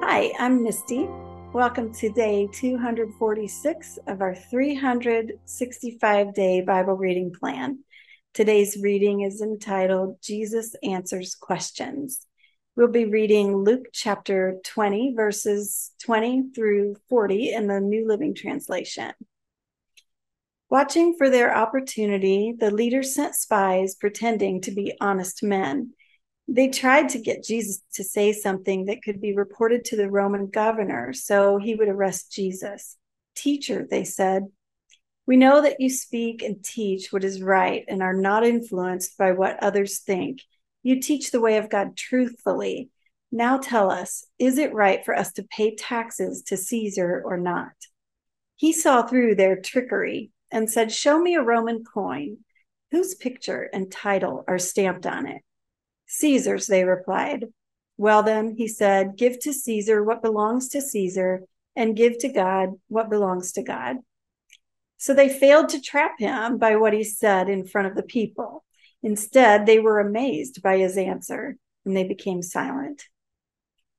Hi, I'm Misty. Welcome to day 246 of our 365 day Bible reading plan. Today's reading is entitled Jesus Answers Questions. We'll be reading Luke chapter 20, verses 20 through 40 in the New Living Translation. Watching for their opportunity, the leaders sent spies pretending to be honest men. They tried to get Jesus to say something that could be reported to the Roman governor so he would arrest Jesus. Teacher, they said, we know that you speak and teach what is right and are not influenced by what others think. You teach the way of God truthfully. Now tell us, is it right for us to pay taxes to Caesar or not? He saw through their trickery and said, Show me a Roman coin. Whose picture and title are stamped on it? Caesar's, they replied. Well, then, he said, Give to Caesar what belongs to Caesar, and give to God what belongs to God. So they failed to trap him by what he said in front of the people. Instead, they were amazed by his answer, and they became silent.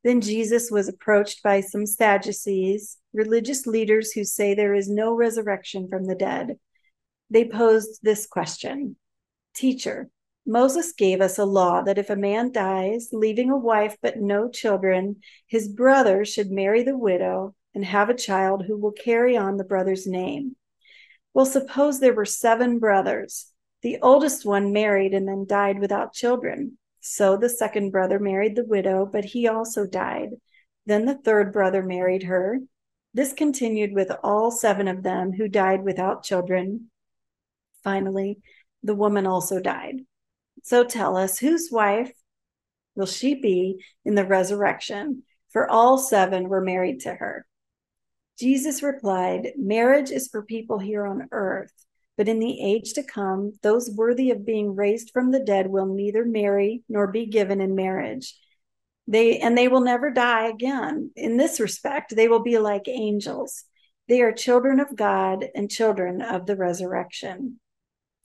Then Jesus was approached by some Sadducees, religious leaders who say there is no resurrection from the dead. They posed this question Teacher, Moses gave us a law that if a man dies, leaving a wife but no children, his brother should marry the widow and have a child who will carry on the brother's name. Well, suppose there were seven brothers. The oldest one married and then died without children. So the second brother married the widow, but he also died. Then the third brother married her. This continued with all seven of them who died without children. Finally, the woman also died. So tell us, whose wife will she be in the resurrection? For all seven were married to her. Jesus replied, Marriage is for people here on earth but in the age to come, those worthy of being raised from the dead will neither marry nor be given in marriage. They and they will never die again. In this respect, they will be like angels. They are children of God and children of the resurrection.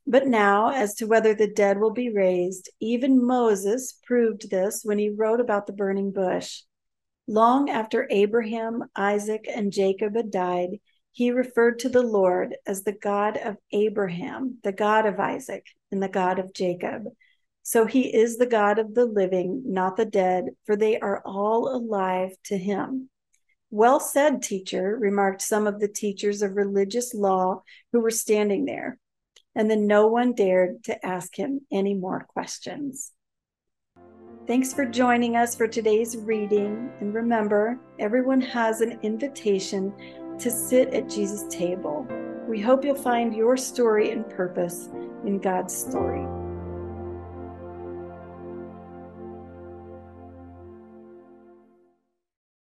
But now, as to whether the dead will be raised, even Moses proved this when he wrote about the burning bush. Long after Abraham, Isaac, and Jacob had died, he referred to the Lord as the God of Abraham, the God of Isaac, and the God of Jacob. So he is the God of the living, not the dead, for they are all alive to him. Well said, teacher, remarked some of the teachers of religious law who were standing there. And then no one dared to ask him any more questions. Thanks for joining us for today's reading. And remember, everyone has an invitation to sit at Jesus' table. We hope you'll find your story and purpose in God's story.